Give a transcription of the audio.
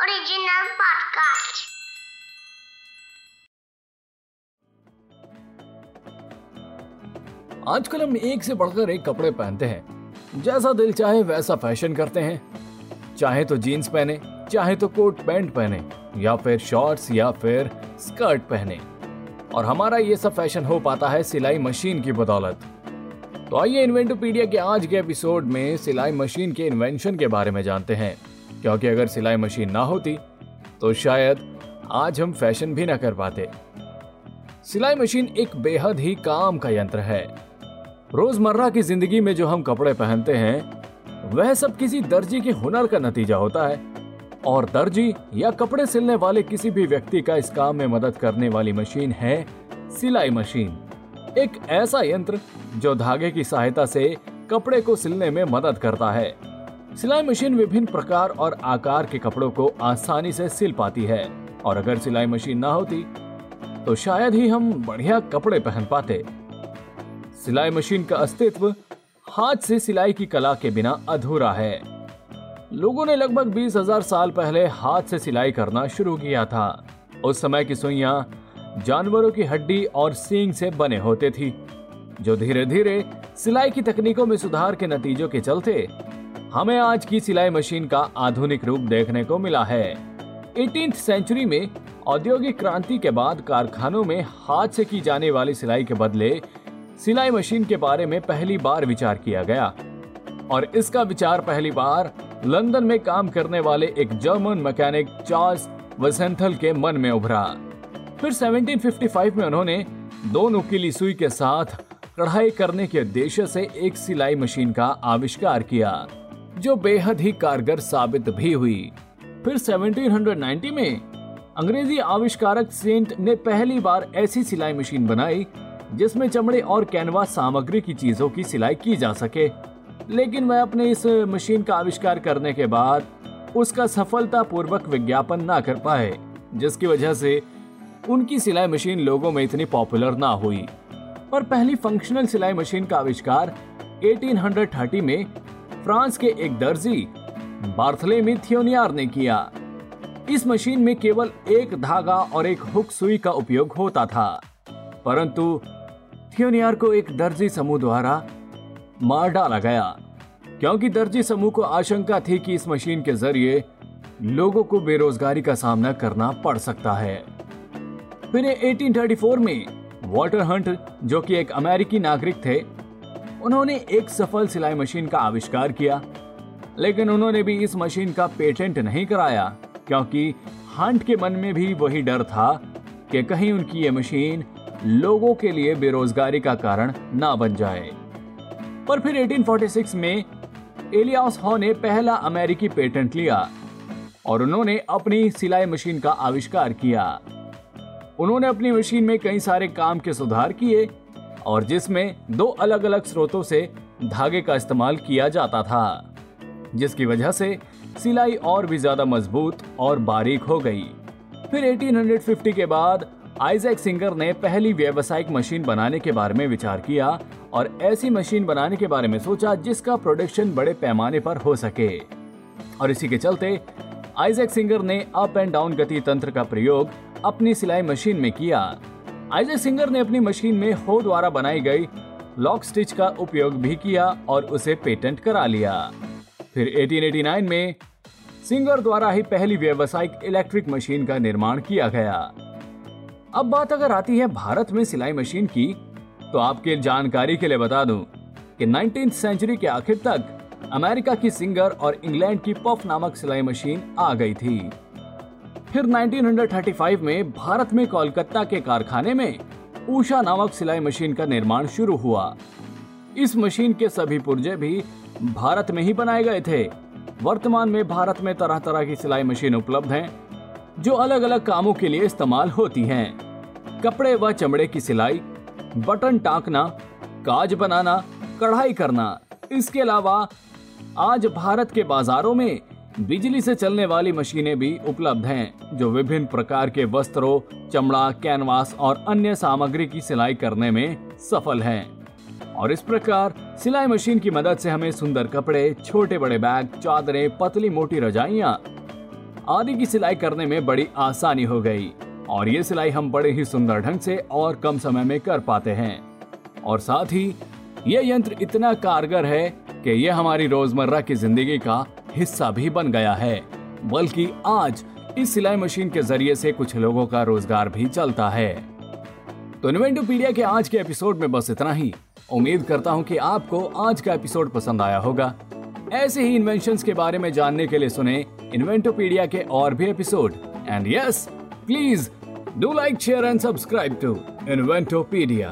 Original podcast. आजकल हम एक से बढ़कर एक कपड़े पहनते हैं। जैसा दिल चाहे वैसा फ़ैशन करते हैं। चाहे तो जीन्स पहने, चाहे तो कोट पैंट पहने, या फिर शॉर्ट्स, या फिर स्कर्ट पहने। और हमारा ये सब फ़ैशन हो पाता है सिलाई मशीन की बदौलत। तो आइए इन्वेंटोपीडिया के आज के एपिसोड में सिलाई मशीन के इन्वेंशन के बारे में जानते हैं। क्योंकि अगर सिलाई मशीन ना होती तो शायद आज हम फ़ैशन भी ना कर पाते। सिलाई मशीन एक बेहद ही काम का यंत्र है। रोज़मर्रा की ज़िंदगी में जो हम कपड़े पहनते हैं, वह सब किसी दर्जी के हुनर का नतीजा होता है। और दर्जी या कपड़े सिलने वाले किसी भी व्यक्ति का इस काम में मदद करने वाली मशीन है सिलाई मशीन। एक ऐसा यंत्र जो धागे की सहायता से कपड़े को सिलने में मदद करता है। सिलाई मशीन विभिन्न प्रकार और आकार के कपड़ों को आसानी से सिल पाती है। और अगर सिलाई मशीन ना होती तो शायद ही हम बढ़िया कपड़े पहन पाते। सिलाई मशीन का अस्तित्व हाथ से सिलाई की कला के बिना अधूरा है। लोगों ने लगभग बीस हज़ार साल पहले हाथ से सिलाई करना शुरू किया था। उस समय की सुइया जानवरों की हड्डी और सींग से बने होते थी, जो धीरे धीरे सिलाई की तकनीकों में सुधार के नतीजों के चलते हमें आज की सिलाई मशीन का आधुनिक रूप देखने को मिला है। 18th सेंचुरी में औद्योगिक क्रांति के बाद कारखानों में हाथ से की जाने वाली सिलाई के बदले सिलाई मशीन के बारे में पहली बार विचार किया गया। और इसका विचार पहली बार लंदन में काम करने वाले एक जर्मन मैकेनिक चार्ल्स वसेंथल के मन में उभरा। फिर 1755 में उन्होंने दो नुकीली सुई के साथ कढ़ाई करने के उद्देश्य से एक सिलाई मशीन का आविष्कार किया। जो बेहद ही कारगर साबित भी हुई। फिर 1790 में अंग्रेज़ी आविष्कारक सेंट ने पहली बार ऐसी सिलाई मशीन बनाई, जिसमें चमड़े और कैनवास सामग्री की चीज़ों की सिलाई की जा सके। लेकिन वह अपने इस मशीन का आविष्कार करने के बाद उसका सफलतापूर्वक विज्ञापन ना कर पाए, जिसकी वजह से उनकी सिलाई मशीन लोगों में इतनी पॉपुलर ना हुई। पर पहली फंक्शनल सिलाई मशीन का आविष्कार 1830 में फ्रांस के एक दर्जी, बार्थलेमी थियोनियार ने किया। इस मशीन में केवल एक धागा और एक हुक सुई का उपयोग होता था। परंतु थियोनियार को एक दर्जी समूह द्वारा मार डाला गया, क्योंकि दर्जी समूह को आशंका थी कि इस मशीन के ज़रिए लोगों को बेरोजगारी का सामना करना पड़ सकता है। फिर 1834 में वॉटर हंट, जो कि एक अमेरिकी नागरिक थे उन्होंने एक सफल सिलाई मशीन का आविष्कार किया, लेकिन उन्होंने भी इस मशीन का पेटेंट नहीं कराया, क्योंकि हंट के मन में भी वही डर था कि कहीं उनकी ये मशीन लोगों के लिए बेरोजगारी का कारण ना बन जाए। पर फिर 1846 में एलियास हॉ ने पहला अमेरिकी पेटेंट लिया और उन्होंने अपनी सिलाई मशीन का आविष्कार किया। उन्होंने अपनी मशीन में कई सारे काम के सुधार किए और जिसमें दो अलग अलग स्रोतों से धागे का इस्तेमाल किया जाता था, जिसकी वजह से सिलाई और भी ज़्यादा मज़बूत और बारीक हो गई। फिर 1850 के बाद आइजैक सिंगर ने पहली व्यावसायिक मशीन बनाने के बारे में विचार किया और ऐसी मशीन बनाने के बारे में सोचा जिसका प्रोडक्शन बड़े पैमाने पर हो सके। और इसी के चलते आइजैक सिंगर ने अप एंड डाउन गति तंत्र का प्रयोग अपनी सिलाई मशीन में किया। आइजैक सिंगर ने अपनी मशीन में हो द्वारा बनाई गई लॉक स्टिच का उपयोग भी किया और उसे पेटेंट करा लिया। फिर 1889 में सिंगर द्वारा ही पहली व्यावसायिक इलेक्ट्रिक मशीन का निर्माण किया गया। अब बात अगर आती है भारत में सिलाई मशीन की तो आपके जानकारी के लिए बता दूँ कि 19th सेंचुरी के आखिर तक अमेरिका की सिंगर और इंग्लैंड की पफ नामक सिलाई मशीन आ गई थी। फिर 1935 में भारत में कोलकाता के कारखाने में ऊषा नामक सिलाई मशीन का निर्माण शुरू हुआ। इस मशीन के सभी पुर्जे भी भारत में ही बनाए गए थे। वर्तमान में भारत में तरह तरह की सिलाई मशीन उपलब्ध हैं, जो अलग अलग कामों के लिए इस्तेमाल होती हैं। कपड़े व चमड़े की सिलाई, बटन टाकना, काज बनाना, कढ़ाई करना, इसके अलावा आज भारत के बाजारों में बिजली से चलने वाली मशीनें भी उपलब्ध हैं, जो विभिन्न प्रकार के वस्त्रों, चमड़ा, कैनवास और अन्य सामग्री की सिलाई करने में सफल हैं। और इस प्रकार सिलाई मशीन की मदद से हमें सुंदर कपड़े, छोटे बड़े बैग, चादरें, पतली मोटी रजाइयाँ आदि की सिलाई करने में बड़ी आसानी हो गई। और ये सिलाई हम बड़े ही सुंदर ढंग से और कम समय में कर पाते हैं। और साथ ही ये यंत्र इतना कारगर है कि यह हमारी रोज़मर्रा की ज़िंदगी का हिस्सा भी बन गया है। बल्कि आज इस सिलाई मशीन के ज़रिए से कुछ लोगों का रोज़गार भी चलता है। तो इन्वेंटोपीडिया के आज के एपिसोड में बस इतना ही। उम्मीद करता हूँ कि आपको आज का एपिसोड पसंद आया होगा। ऐसे ही इन्वेंशन के बारे में जानने के लिए सुने इन्वेंटोपीडिया के और भी episode. And yes please do like share and subscribe to Inventopedia